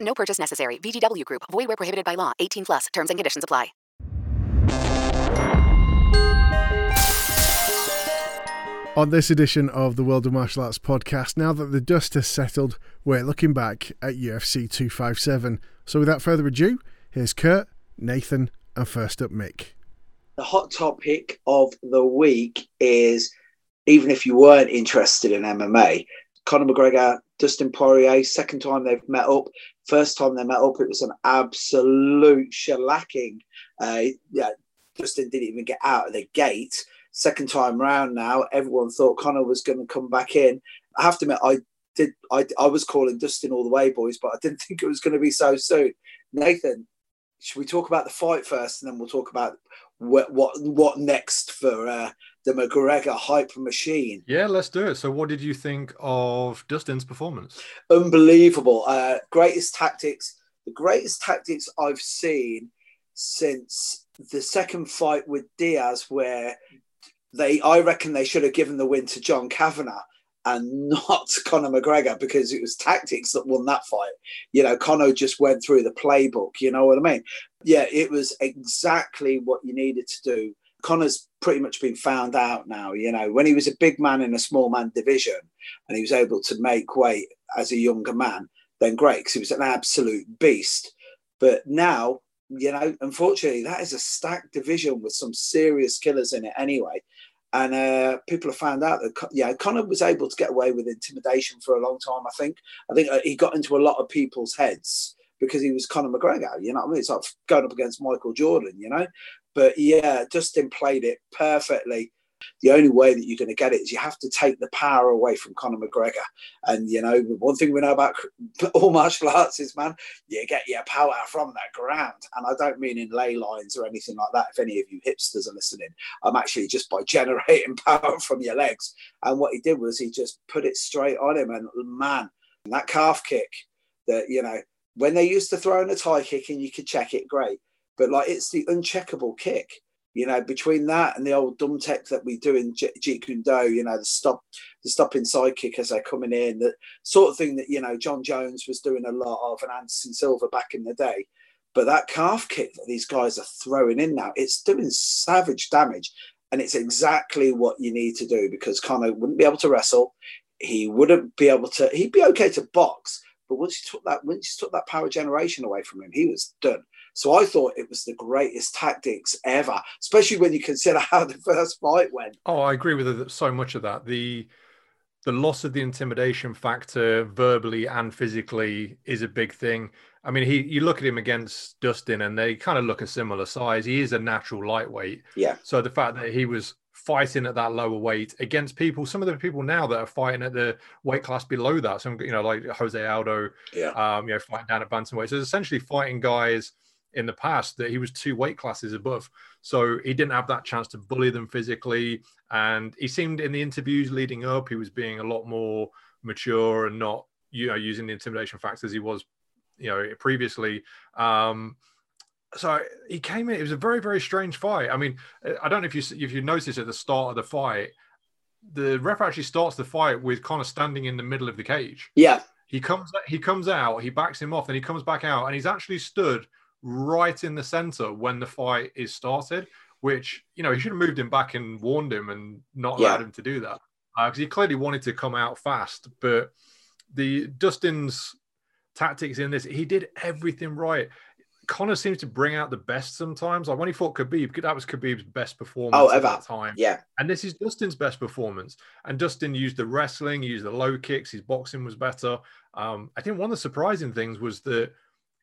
No purchase necessary. VGW Group. Void where prohibited by law. 18 plus. Terms and conditions apply. On this edition of the World of Martial Arts podcast, now that the dust has settled, we're looking back at UFC 257. So without further ado, here's Kurt, Nathan, and first up Mick. the hot topic of the week is even if you weren't interested in MMA, Conor McGregor, Dustin Poirier, second time they've met up. First time they met up, it was an absolute shellacking. Uh, yeah, Dustin didn't even get out of the gate. Second time round now, everyone thought Conor was going to come back in. I have to admit, I did. I, I was calling Dustin all the way, boys, but I didn't think it was going to be so soon. Nathan, should we talk about the fight first, and then we'll talk about what what, what next for uh, the McGregor hyper machine? Yeah, let's do it. So, what did you think of Dustin's performance? Unbelievable! Uh, greatest tactics, the greatest tactics I've seen since the second fight with Diaz, where they, I reckon, they should have given the win to John Kavanagh and not Conor McGregor because it was tactics that won that fight. You know, Conor just went through the playbook. You know what I mean? Yeah, it was exactly what you needed to do. Conor's pretty much been found out now. You know, when he was a big man in a small man division and he was able to make weight as a younger man, then great because he was an absolute beast. But now, you know, unfortunately, that is a stacked division with some serious killers in it anyway. And uh, people have found out that, yeah, Conor was able to get away with intimidation for a long time. I think. I think uh, he got into a lot of people's heads because he was Conor McGregor. You know what I mean? It's like going up against Michael Jordan. You know, but yeah, Dustin played it perfectly. The only way that you're going to get it is you have to take the power away from Conor McGregor. And you know, one thing we know about all martial arts is, man, you get your power from that ground. And I don't mean in ley lines or anything like that. If any of you hipsters are listening, I'm actually just by generating power from your legs. And what he did was he just put it straight on him. And man, that calf kick that you know when they used to throw in a Thai kick and you could check it, great. But like it's the uncheckable kick you know, between that and the old dum tek that we do in Jeet Kune Do, you know, the stop, the stopping side kick as they're coming in, the sort of thing that you know Jon Jones was doing a lot of and Anderson Silva back in the day. But that calf kick that these guys are throwing in now, it's doing savage damage, and it's exactly what you need to do because Conor wouldn't be able to wrestle, he wouldn't be able to, he'd be okay to box, but once you took that, once you took that power generation away from him, he was done. So I thought it was the greatest tactics ever, especially when you consider how the first fight went. Oh, I agree with so much of that. The the loss of the intimidation factor verbally and physically is a big thing. I mean, he you look at him against Dustin and they kind of look a similar size. He is a natural lightweight. Yeah. So the fact that he was fighting at that lower weight against people, some of the people now that are fighting at the weight class below that, some you know, like Jose Aldo, yeah. um, you know, fighting down at bantamweight. So essentially fighting guys in the past that he was two weight classes above. So he didn't have that chance to bully them physically. And he seemed in the interviews leading up, he was being a lot more mature and not, you know, using the intimidation factors he was, you know, previously. Um, so he came in. It was a very, very strange fight. I mean, I don't know if you if you noticed at the start of the fight, the ref actually starts the fight with Conor standing in the middle of the cage. Yeah. He comes he comes out, he backs him off, then he comes back out, and he's actually stood right in the center when the fight is started. Which you know he should have moved him back and warned him and not allowed Yeah. him to do that because he clearly wanted to come out fast. But the Dustin's tactics in this, he did everything right. Conor seems to bring out the best sometimes. Like when he fought Khabib, that was Khabib's best performance Oh, at ever. that time. Yeah. And this is Dustin's best performance. And Dustin used the wrestling, he used the low kicks, his boxing was better. Um, I think one of the surprising things was that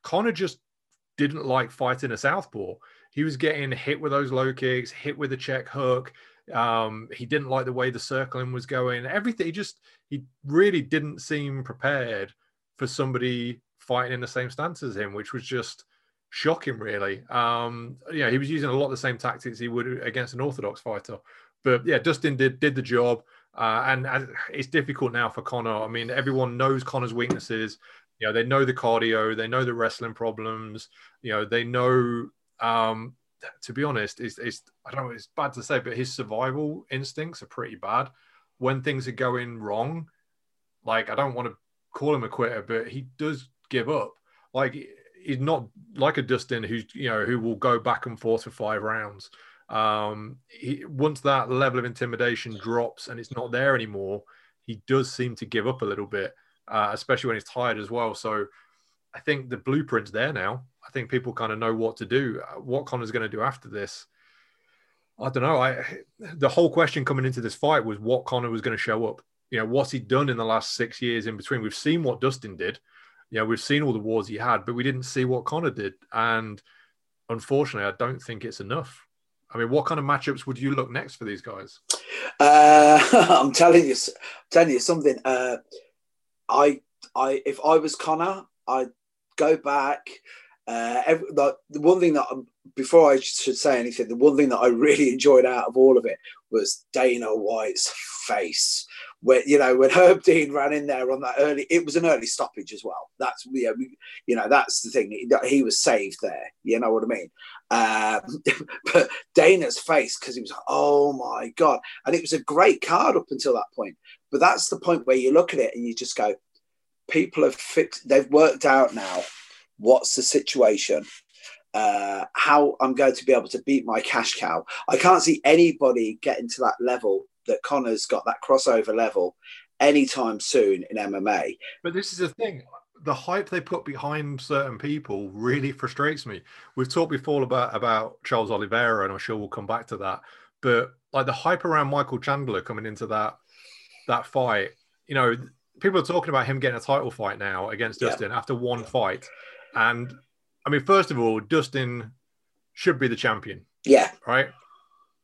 Conor just didn't like fighting a southpaw. He was getting hit with those low kicks, hit with a check hook. Um, he didn't like the way the circling was going. Everything. He just he really didn't seem prepared for somebody fighting in the same stance as him, which was just shocking, really. Um, yeah, he was using a lot of the same tactics he would against an orthodox fighter. But yeah, Dustin did did the job, uh, and, and it's difficult now for Conor. I mean, everyone knows Conor's weaknesses. You know, they know the cardio, they know the wrestling problems. You know, they know. Um, to be honest, it's, it's I don't know. It's bad to say, but his survival instincts are pretty bad. When things are going wrong, like I don't want to call him a quitter, but he does give up. Like he's not like a Dustin who's you know who will go back and forth for five rounds. Um, he once that level of intimidation drops and it's not there anymore, he does seem to give up a little bit, uh, especially when he's tired as well. So I think the blueprint's there now. I think people kind of know what to do. Uh, What Conor's going to do after this, I don't know. I the whole question coming into this fight was what Conor was going to show up. You know, what's he done in the last six years in between? We've seen what Dustin did. You know, we've seen all the wars he had, but we didn't see what Conor did. And unfortunately, I don't think it's enough. I mean, what kind of matchups would you look next for these guys? Uh, I'm telling you, I'm telling you something. Uh, I, I, if I was Conor, I'd go back. Uh, every, the one thing that before I should say anything, the one thing that I really enjoyed out of all of it was Dana White's face. Where you know when Herb Dean ran in there on that early, it was an early stoppage as well. That's yeah, we, you know that's the thing. He, he was saved there. You know what I mean? Um, but Dana's face because he was like, oh my god, and it was a great card up until that point. But that's the point where you look at it and you just go, people have fixed. They've worked out now what's the situation. Uh, how I'm going to be able to beat my cash cow. I can't see anybody getting to that level that Conor's got that crossover level anytime soon in MMA. But this is the thing. The hype they put behind certain people really frustrates me. We've talked before about about Charles Oliveira, and I'm sure we'll come back to that. But like the hype around Michael Chandler coming into that that fight, you know, people are talking about him getting a title fight now against Yeah. Dustin after one fight. And I mean, first of all, Dustin should be the champion Yeah, right?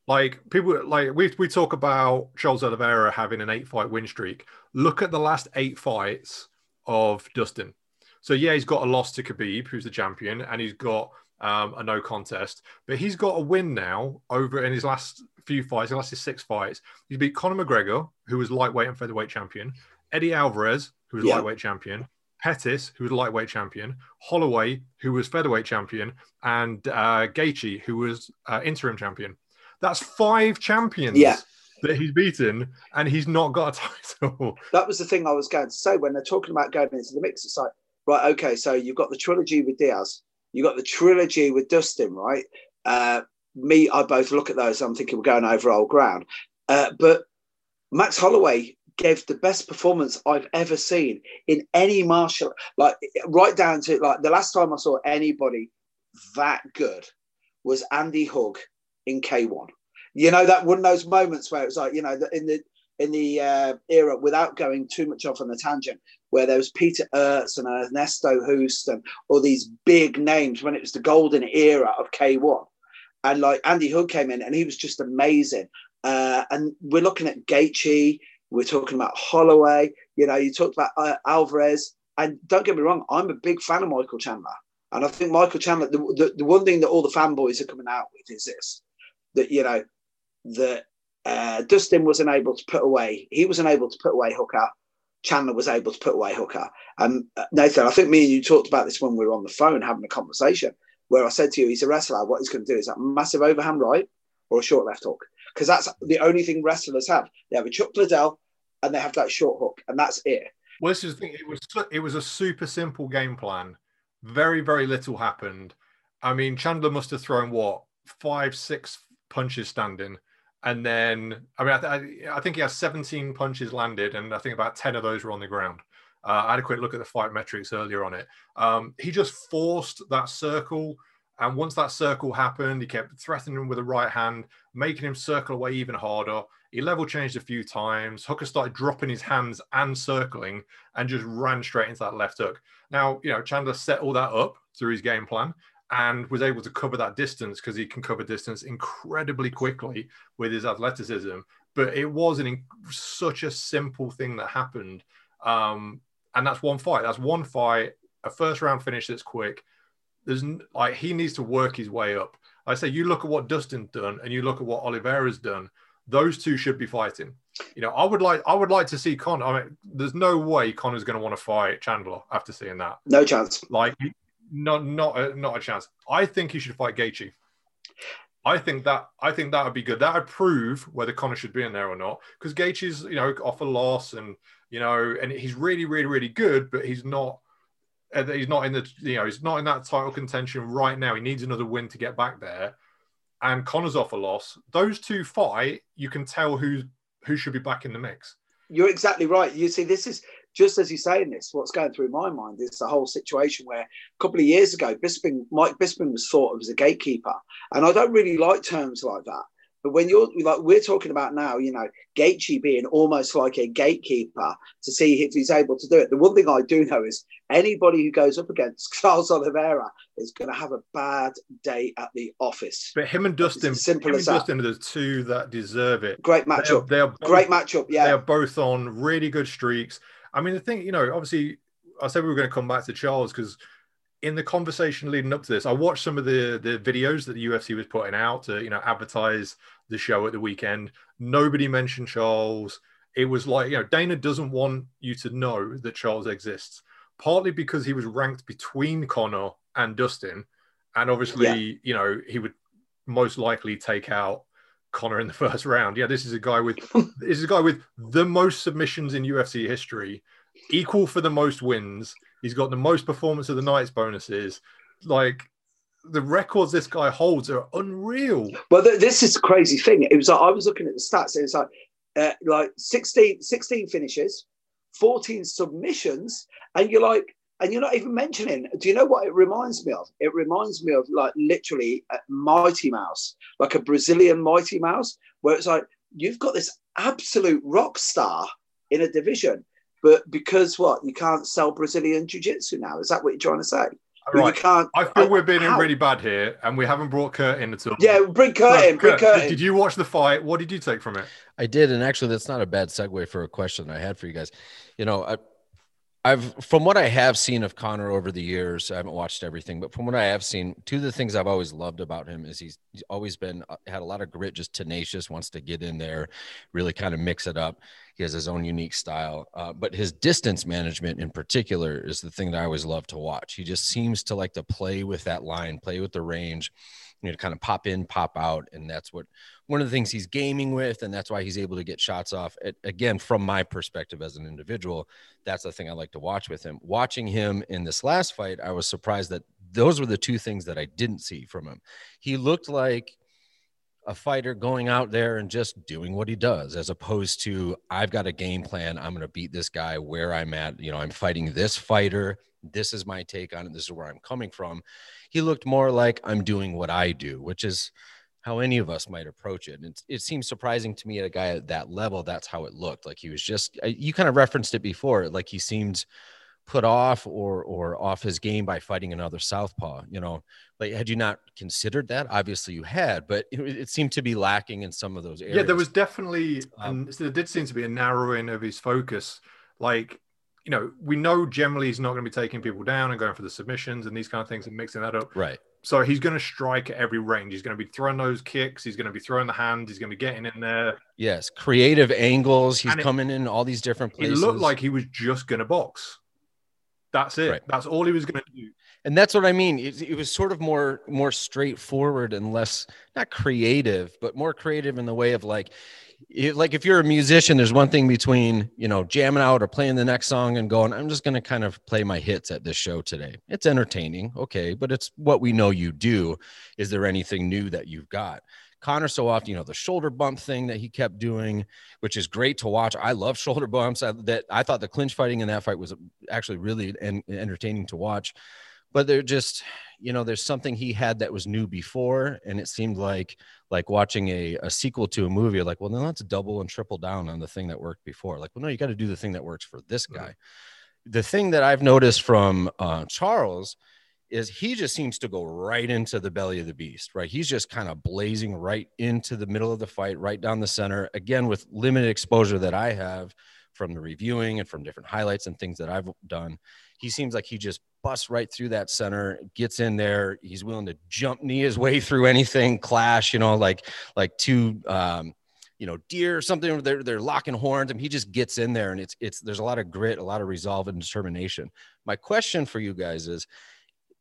Like people like we we talk about Charles Oliveira having an eight fight win streak. Look at the last eight fights of Dustin. So yeah, he's got a loss to Khabib, who's the champion, and he's got um, a no contest, but he's got a win now over in his last few fights, his last his six fights. He beat Conor McGregor, who was lightweight and featherweight champion, Eddie Alvarez, who was Yeah. lightweight champion, Pettis, who was lightweight champion, Holloway, who was featherweight champion, and uh, Gaethje, who was uh, interim champion. That's five champions Yeah. that he's beaten, and he's not got a title. that was the thing I was going to say when they're talking about going into the mix. It's like, right, okay, so you've got the trilogy with Diaz, you've got the trilogy with Dustin, right? Uh, me, I both look at those. I'm thinking we're going over old ground, uh, but Max Holloway gave the best performance I've ever seen in any martial, like right down to like the last time I saw anybody that good was Andy Hug in K1. You know that one of those moments where it was like, you know, in the in the uh, era without going too much off on the tangent, where there was Peter Aerts and Ernesto Hoost and all these big names when it was the golden era of K1. And like Andy Hug came in and he was just amazing. Uh, and we're looking at Gaethje, we're talking about Holloway, you know, you talked about uh, Alvarez. And don't get me wrong, I'm a big fan of Michael Chandler. And I think Michael Chandler, the, the, the one thing that all the fanboys are coming out with is this that, you know, that uh, Dustin wasn't able to put away, he wasn't able to put away Hooker. Chandler was able to put away Hooker. And uh, Nathan, I think me and you talked about this when we were on the phone having a conversation where I said to you, he's a wrestler. What he's going to do is that massive overhand right or a short left hook. Because that's the only thing wrestlers have. They have a Chuck Liddell and they have that short hook, and that's it. Well, this is the thing. It was it was a super simple game plan. Very very little happened. I mean, Chandler must have thrown what five six punches standing, and then I mean, I, th- I think he has 17 punches landed, and I think about 10 of those were on the ground. Uh, I had a quick look at the fight metrics earlier on it. Um, he just forced that circle. And once that circle happened, he kept threatening him with a right hand, making him circle away even harder. He level changed a few times. Hooker started dropping his hands and circling and just ran straight into that left hook. Now, you know, Chandler set all that up through his game plan and was able to cover that distance because he can cover distance incredibly quickly with his athleticism. But it was an, such a simple thing that happened. Um, and that's one fight. That's one fight, a first round finish that's quick. There's like he needs to work his way up. I say you look at what Dustin's done and you look at what Oliveira's done. Those two should be fighting. You know, I would like I would like to see Conor. I mean, there's no way Conor's going to want to fight Chandler after seeing that. No chance. Like, not not a, not a chance. I think he should fight Gaethje. I think that I think that would be good. That would prove whether Conor should be in there or not. Because Gaethje's, you know, off a loss, and you know, and he's really, really, really good, but he's not. He's not in the, you know, he's not in that title contention right now. He needs another win to get back there. And Conor's off a loss. Those two fight, you can tell who who should be back in the mix. You're exactly right. You see, this is just as you're saying this, what's going through my mind is the whole situation where a couple of years ago, Bisping, Mike Bisping was thought of as a gatekeeper. And I don't really like terms like that. But when you're like we're talking about now, you know, Gaethje being almost like a gatekeeper to see if he's able to do it. The one thing I do know is anybody who goes up against Charles Oliveira is going to have a bad day at the office. But him and Dustin, It's as simple him as and that. Dustin are the two that deserve it. Great They are- matchup. They are, both- Great matchup. Yeah, They are both on really good streaks. I mean, the thing, you know, obviously, I said we were going to come back to Charles because in the conversation leading up to this, I watched some of the the videos that the UFC was putting out to, you know, advertise the show at the weekend. Nobody mentioned Charles. It was like, you know, Dana doesn't want you to know that Charles exists, partly because he was ranked between Conor and Dustin. And obviously, you know, he would most likely take out Conor in the first round. Yeah, this is a guy with this is a guy with the most submissions in UFC history, equal for the most wins. He's got the most performance of the night's bonuses. Like the records this guy holds are unreal. But th- this is the crazy thing. It was like I was looking at the stats. It was like uh, like 16, 16 finishes, 14 submissions, and you're like, and you're not even mentioning. Do you know what it reminds me of? It reminds me of like literally a Mighty Mouse, like a Brazilian Mighty Mouse, where it's like you've got this absolute rock star in a division, but because what you can't sell Brazilian Jiu Jitsu now? Is that what you're trying to say? Right. You can't. I feel uh, we're being How? really bad here, and we haven't brought Kurt in at all. Yeah, bring Kurt in. Bring Kurt, Kurt did, in. did you watch the fight? What did you take from it? I did, and actually, that's not a bad segue for a question I had for you guys. You know, I, I've from what I have seen of Conor over the years, I haven't watched everything, but from what I have seen, two of the things I've always loved about him is he's, he's always been uh, had a lot of grit, just tenacious, wants to get in there, really kind of mix it up. He has his own unique style, uh, but his distance management in particular is the thing that I always love to watch. He just seems to like to play with that line, play with the range, you know, kind of pop in, pop out, and that's what one of the things he's gaming with, and that's why he's able to get shots off. It, again, from my perspective as an individual, that's the thing I like to watch with him. Watching him in this last fight, I was surprised that those were the two things that I didn't see from him. He looked like a fighter going out there and just doing what he does, as opposed to I've got a game plan. I'm going to beat this guy where I'm at. You know, I'm fighting this fighter. This is my take on it. This is where I'm coming from. He looked more like I'm doing what I do, which is how any of us might approach it. And it seems surprising to me at a guy at that level. That's how it looked. Like he was just, uh, you kind of referenced it before, like he seemed put off or or off his game by fighting another southpaw. You know, like had you not considered that? Obviously you had, but it, it seemed to be lacking in some of those areas. Yeah, there was definitely, Um, and there did seem to be a narrowing of his focus. Like you know, we know generally he's not going to be taking people down and going for the submissions and these kind of things and mixing that up. Right. So he's going to strike at every range. He's going to be throwing those kicks. He's going to be throwing the hand. He's going to be getting in there. Yes, creative angles. He's And it- coming in all these different places. It looked like he was just going to box. That's it. Right. That's all he was going to do. And that's what I mean. It, it was sort of more more straightforward and less not creative, but more creative in the way of like, it, like if you're a musician, there's one thing between you know jamming out or playing the next song and going, I'm just going to kind of play my hits at this show today. It's entertaining, okay, but it's what we know you do. Is there anything new that you've got? Conor so often, you know, the shoulder bump thing that he kept doing, which is great to watch. I love shoulder bumps. I, that I thought the clinch fighting in that fight was actually really en- entertaining to watch. But they're just, you know, there's something he had that was new before, and it seemed like like watching a, a sequel to a movie. Like, well, then let's double and triple down on the thing that worked before. Like, well, no, you got to do the thing that works for this guy. The thing that I've noticed from uh, Charles is he just seems to go right into the belly of the beast, right? He's just kind of blazing right into the middle of the fight, right down the center. Again, with limited exposure that I have from the reviewing and from different highlights and things that I've done, he seems like he just busts right through that center, gets in there. He's willing to jump knee his way through anything, clash, you know, like like two um, you know, deer or something. They're they're locking horns, and he just gets in there, and it's it's there's a lot of grit, a lot of resolve and determination. My question for you guys is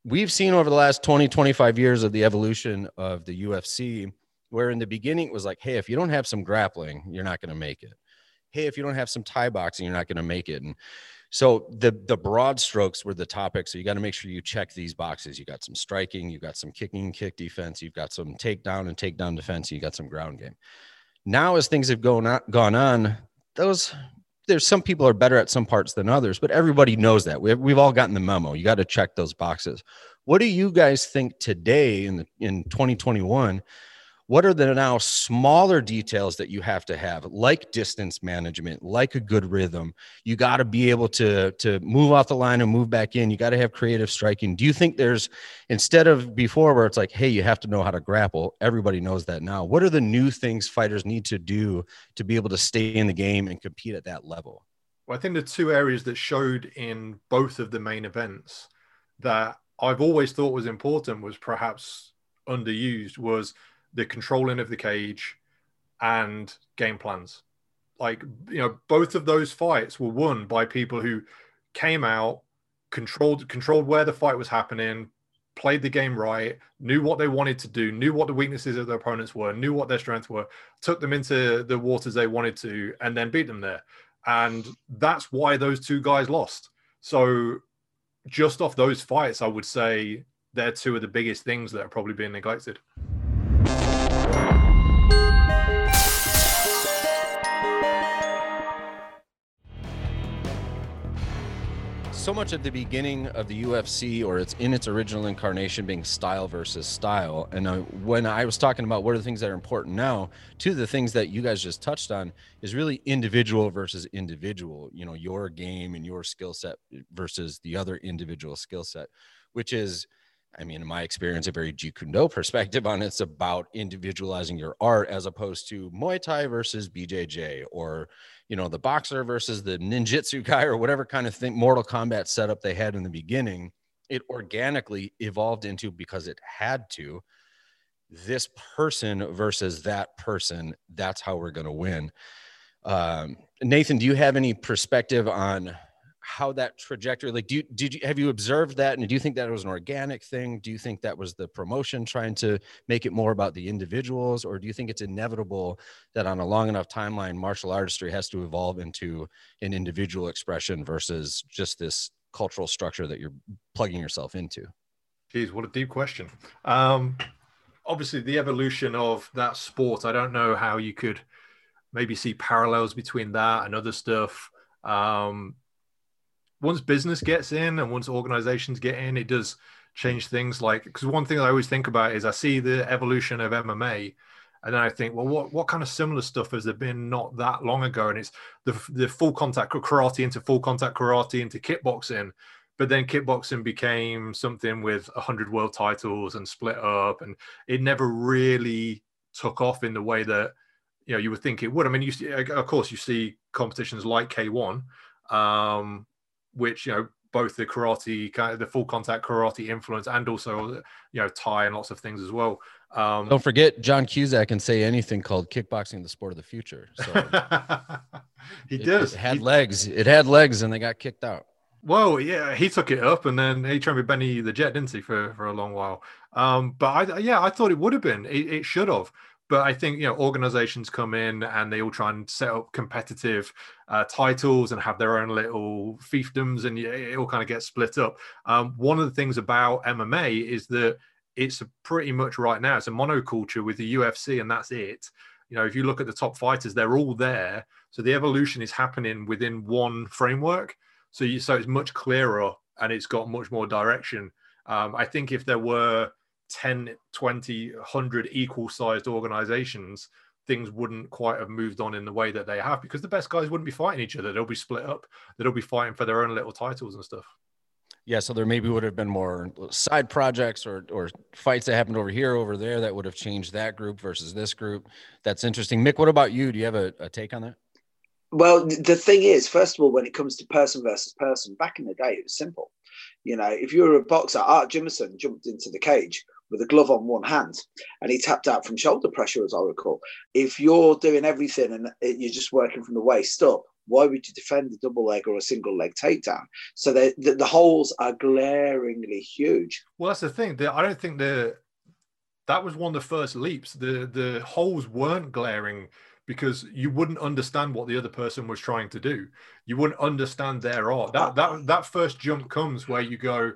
we've seen over the last 20 25 years of the evolution of the ufc where in the beginning it was like hey if you don't have some grappling you're not going to make it hey if you don't have some thai boxing you're not going to make it and so the the broad strokes were the topic so you got to make sure you check these boxes you got some striking you got some kicking kick defense you've got some takedown and takedown defense you got some ground game now as things have gone on, gone on those there's some people are better at some parts than others, but everybody knows that. We've, we've all gotten the memo. You got to check those boxes. What do you guys think today in the, in 2021? What are the now smaller details that you have to have, like distance management, like a good rhythm? You got to be able to to move off the line and move back in. You got to have creative striking. Do you think there's instead of before where it's like, hey, you have to know how to grapple? Everybody knows that now. What are the new things fighters need to do to be able to stay in the game and compete at that level? Well, I think the two areas that showed in both of the main events that I've always thought was important was perhaps underused was the controlling of the cage and game plans. Like, you know, both of those fights were won by people who came out, controlled controlled where the fight was happening, played the game right, knew what they wanted to do, knew what the weaknesses of their opponents were, knew what their strengths were, took them into the waters they wanted to, and then beat them there. And that's why those two guys lost. So just off those fights, I would say they're two of the biggest things that are probably being neglected. So much at the beginning of the UFC, or it's in its original incarnation, being style versus style. And uh, when I was talking about what are the things that are important now, two of the things that you guys just touched on is really individual versus individual. You know, your game and your skill set versus the other individual skill set, which is. I mean, in my experience, a very Jeet Kune Do perspective on it. it's about individualizing your art as opposed to Muay Thai versus BJJ or you know the boxer versus the ninjutsu guy or whatever kind of thing mortal kombat setup they had in the beginning it organically evolved into because it had to this person versus that person. That's how we're going to win. Um, nathan do you have any perspective on how that trajectory like do you did you have you observed that and do you think that was an organic thing do you think that was the promotion trying to make it more about the individuals or do you think it's inevitable that on a long enough timeline martial artistry has to evolve into an individual expression versus just this cultural structure that you're plugging yourself into Geez, what a deep question. Um, obviously, the evolution of that sport, I don't know how you could maybe see parallels between that and other stuff. Um, once business gets in and once organizations get in, it does change things. Like, because one thing I always think about is I see the evolution of MMA. And then I think, well, what, what kind of similar stuff has there been not that long ago? And it's the, the full contact karate into full contact karate into kickboxing but then kickboxing became something with 100 world titles and split up and it never really took off in the way that you know you would think it would i mean you see of course you see competitions like k1 um which you know both the karate kind of the full contact karate influence and also you know Thai and lots of things as well. Um, Don't forget, John Cusack can say anything called kickboxing the sport of the future. So he it, does. It had He- legs. It had legs, and they got kicked out. Well, yeah, he took it up, and then he trained with Benny the Jet, didn't he, for for a long while? Um, but I, yeah, I thought it would have been. It, it should have. But I think you know organizations come in and they all try and set up competitive uh, titles and have their own little fiefdoms, and it all kind of gets split up. Um, one of the things about MMA is that it's pretty much right now it's a monoculture with the UFC, and that's it. You know, if you look at the top fighters, they're all there. So the evolution is happening within one framework. So you, so it's much clearer and it's got much more direction. Um, I think if there were 10, 20, 100 equal sized organizations, things wouldn't quite have moved on in the way that they have because the best guys wouldn't be fighting each other. They'll be split up. They'll be fighting for their own little titles and stuff. Yeah, so there maybe would have been more side projects or or fights that happened over here, over there that would have changed that group versus this group. That's interesting. Mick, what about you? Do you have a, a take on that? Well, the thing is, first of all, when it comes to person versus person, back in the day, it was simple. You know, if you were a boxer, Art Jimmerson jumped into the cage with a glove on one hand and he tapped out from shoulder pressure, as I recall. If you're doing everything and you're just working from the waist up, why would you defend a double leg or a single leg takedown? So the, the, the holes are glaringly huge. Well, that's the thing. The, I don't think the that was one of the first leaps. The the holes weren't glaring because you wouldn't understand what the other person was trying to do. You wouldn't understand their art. That that that first jump comes where you go,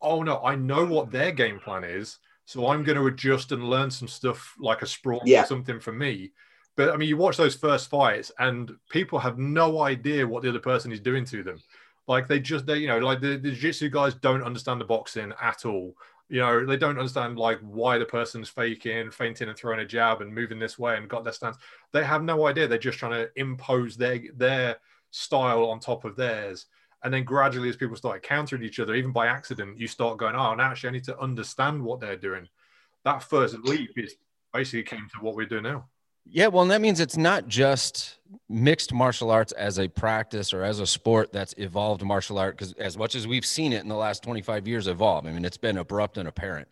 "Oh no, I know what their game plan is, so I'm going to adjust and learn some stuff like a sprawl Yeah. or something for me." But I mean, you watch those first fights, and people have no idea what the other person is doing to them. Like they just they you know like the, the jiu-jitsu guys don't understand the boxing at all. You know they don't understand like why the person's faking, feinting, and throwing a jab and moving this way and got their stance. They have no idea. They're just trying to impose their their style on top of theirs. And then gradually, as people start countering each other, even by accident, you start going, "Oh, now actually, I need to understand what they're doing." That first leap is basically came to what we're doing now. Yeah, well, and that means it's not just mixed martial arts as a practice or as a sport that's evolved martial art. Because as much as we've seen it in the last 25 years evolve, I mean, it's been abrupt and apparent.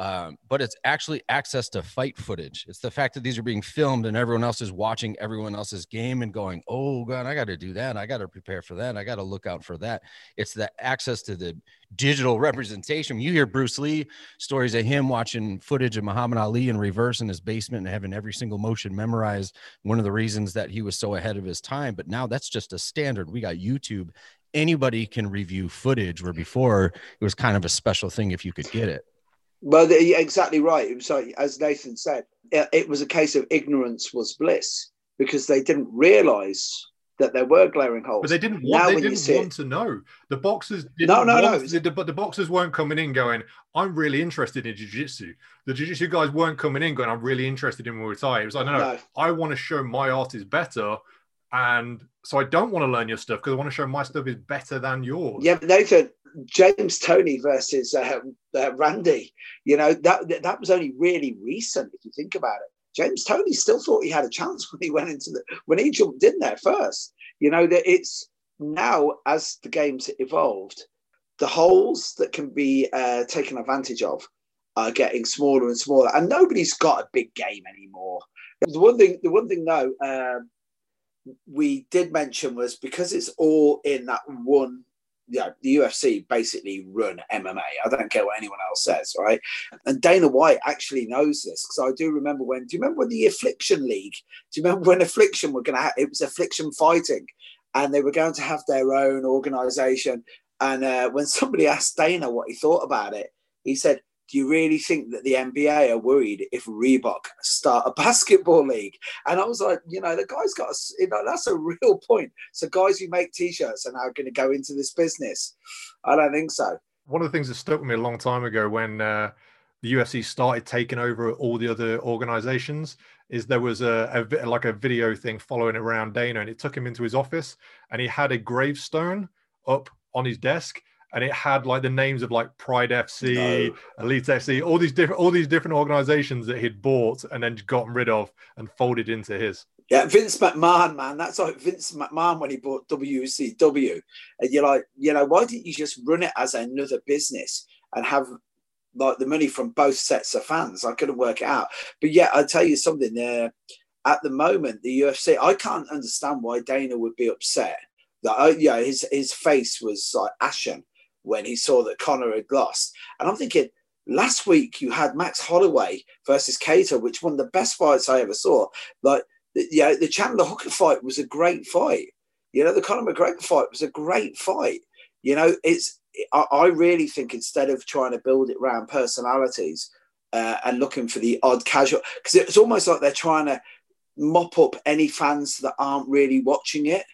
Um, but it's actually access to fight footage. It's the fact that these are being filmed and everyone else is watching everyone else's game and going, "Oh God, I got to do that. I got to prepare for that. I got to look out for that." It's the access to the digital representation. You hear Bruce Lee stories of him watching footage of Muhammad Ali in reverse in his basement and having every single motion memorized. One of the reasons that he was so ahead of his time. But now that's just a standard. We got YouTube. Anybody can review footage, where before it was kind of a special thing if you could get it. Well, exactly right. It was like, as Nathan said, it, it was a case of ignorance was bliss because they didn't realize that there were glaring holes. But they didn't Now want. They didn't it- want to know. The boxers didn't No, no, no. want to- the- but the boxers weren't coming in going, "I'm really interested in jiu-jitsu." The jiu-jitsu guys weren't coming in going, "I'm really interested in Muay Thai." It was like, "No, no, No. I want to show my art is better." And so I don't want to learn your stuff because I want to show my stuff is better than yours. Yeah, but Nathan, James Toney versus uh, uh, Randy, you know, that, that was only really recent if you think about it. James Toney still thought he had a chance when he went into the when he jumped in there first. You know that it's now as the games evolved, the holes that can be uh, taken advantage of are getting smaller and smaller, and nobody's got a big game anymore. The one thing, the one thing though, um, we did mention was because it's all in that one yeah, the UFC basically run MMA. I don't care what anyone else says, right? And Dana White actually knows this because I do remember when. Do you remember when the Affliction League? Do you remember when Affliction were going to? have It was Affliction Fighting, and they were going to have their own organization. And uh, when somebody asked Dana what he thought about it, he said, "Do you really think that the NBA are worried if Reebok start a basketball league?" And I was like, you know, the guy's got, a, you know, that's a real point. So guys who make t-shirts are now going to go into this business. I don't think so. One of the things that stuck with me a long time ago when uh, the UFC started taking over all the other organizations is there was a, a like a video thing following around Dana, and it took him into his office, and he had a gravestone up on his desk, and it had like the names of like Pride FC, Elite FC, all these different all these different organizations that he'd bought and then gotten rid of and folded into his. Yeah, Vince McMahon, man. That's like Vince McMahon when he bought WCW. And you're like, you know, why didn't you just run it as another business and have like the money from both sets of fans? I couldn't work it out. But yeah, I'll tell you something there. At the moment, the UFC, I can't understand why Dana would be upset. That uh, yeah, his his face was like ashen when he saw that Conor had lost. And I'm thinking, last week you had Max Holloway versus Kattar, which one of the best fights I ever saw. Like yeah, the Chandler Hooker fight was a great fight. You know, the Conor McGregor fight was a great fight. You know, it's I, I really think instead of trying to build it around personalities uh, and looking for the odd casual, because it's almost like they're trying to mop up any fans that aren't really watching it,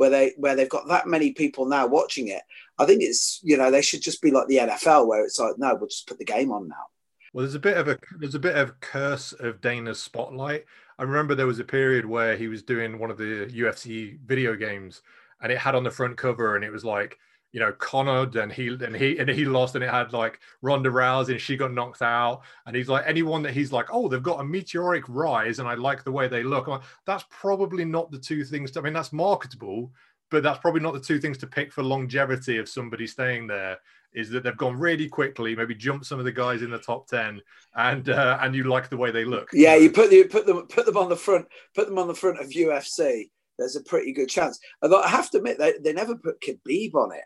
where they where they've got that many people now watching it. I think it's you know they should just be like the NFL, where it's like no, we'll just put the game on now. Well, there's a bit of a there's a bit of curse of Dana's spotlight. I remember there was a period where he was doing one of the UFC video games, and it had on the front cover, and it was like you know Conor and he and he and he lost, and it had like Ronda Rousey, and she got knocked out, and he's like anyone that he's like, oh, they've got a meteoric rise, and I like the way they look. Like, that's probably not the two things. To, I mean, that's marketable, but that's probably not the two things to pick for longevity of somebody staying there is that they've gone really quickly, maybe jumped some of the guys in the top ten, and uh, and you like the way they look. Yeah, you put you put them put them on the front, put them on the front of UFC. There's a pretty good chance. Although I have to admit, they, they never put Khabib on it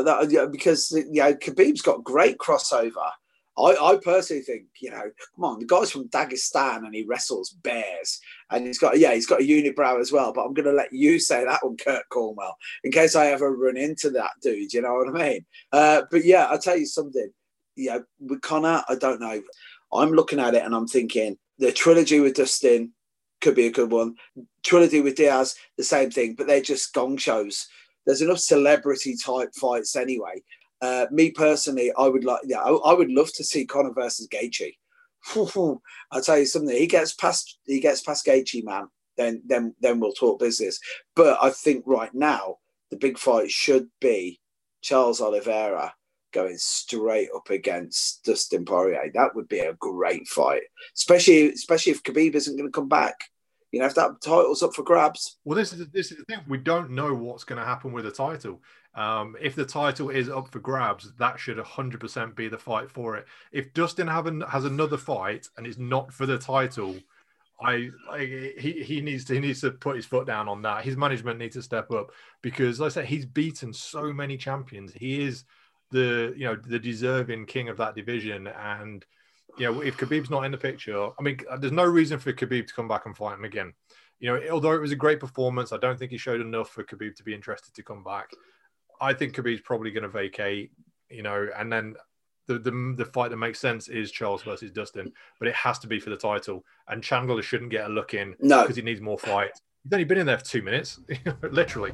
that because you know Khabib's got great crossover I, I personally think, you know, come on, the guy's from Dagestan and he wrestles bears, and he's got yeah, he's got a unibrow as well. But I'm going to let you say that one, Kurt Cornwell, in case I ever run into that dude. You know what I mean? Uh, but yeah, I'll tell you something. Yeah, with Conor, I don't know. I'm looking at it and I'm thinking the trilogy with Dustin could be a good one. Trilogy with Diaz, the same thing, but they're just gong shows. There's enough celebrity type fights anyway. Uh, me personally, I would like, yeah, I, I, would love to see Conor versus Gaethje. I'll tell you something. He gets past, he gets past Gaethje, man. Then, then, then we'll talk business. But I think right now the big fight should be Charles Oliveira going straight up against Dustin Poirier. That would be a great fight, especially, especially if Khabib isn't going to come back. You know, if that title's up for grabs. Well, this is this is the thing. We don't know what's going to happen with the title. Um, if the title is up for grabs, that should 100% be the fight for it. If Dustin an, has another fight and it's not for the title, I, I, he he needs to he needs to put his foot down on that. His management needs to step up because, like I said, he's beaten so many champions. He is the you know the deserving king of that division, and you know if Khabib's not in the picture, I mean, uh, there's no reason for Khabib to come back and fight him again. You know, although it was a great performance, I don't think he showed enough for Khabib to be interested to come back. I think Khabib's probably going to vacate, you know, and then the, the the fight that makes sense is Charles versus Dustin, but it has to be for the title. And Chandler shouldn't get a look in no. because he needs more fights. He's only been in there for two minutes, literally.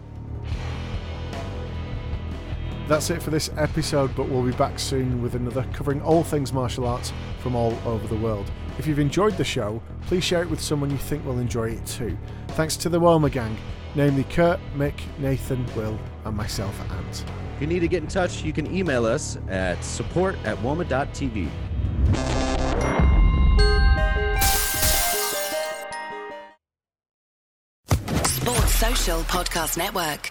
That's it for this episode, but we'll be back soon with another covering all things martial arts from all over the world. If you've enjoyed the show, please share it with someone you think will enjoy it too. Thanks to the Woma Gang namely Kurt, Mick, Nathan, Will, and myself, Ant. If you need to get in touch, you can email us at support at woma.tv. Sports Social Podcast Network.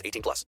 18 plus.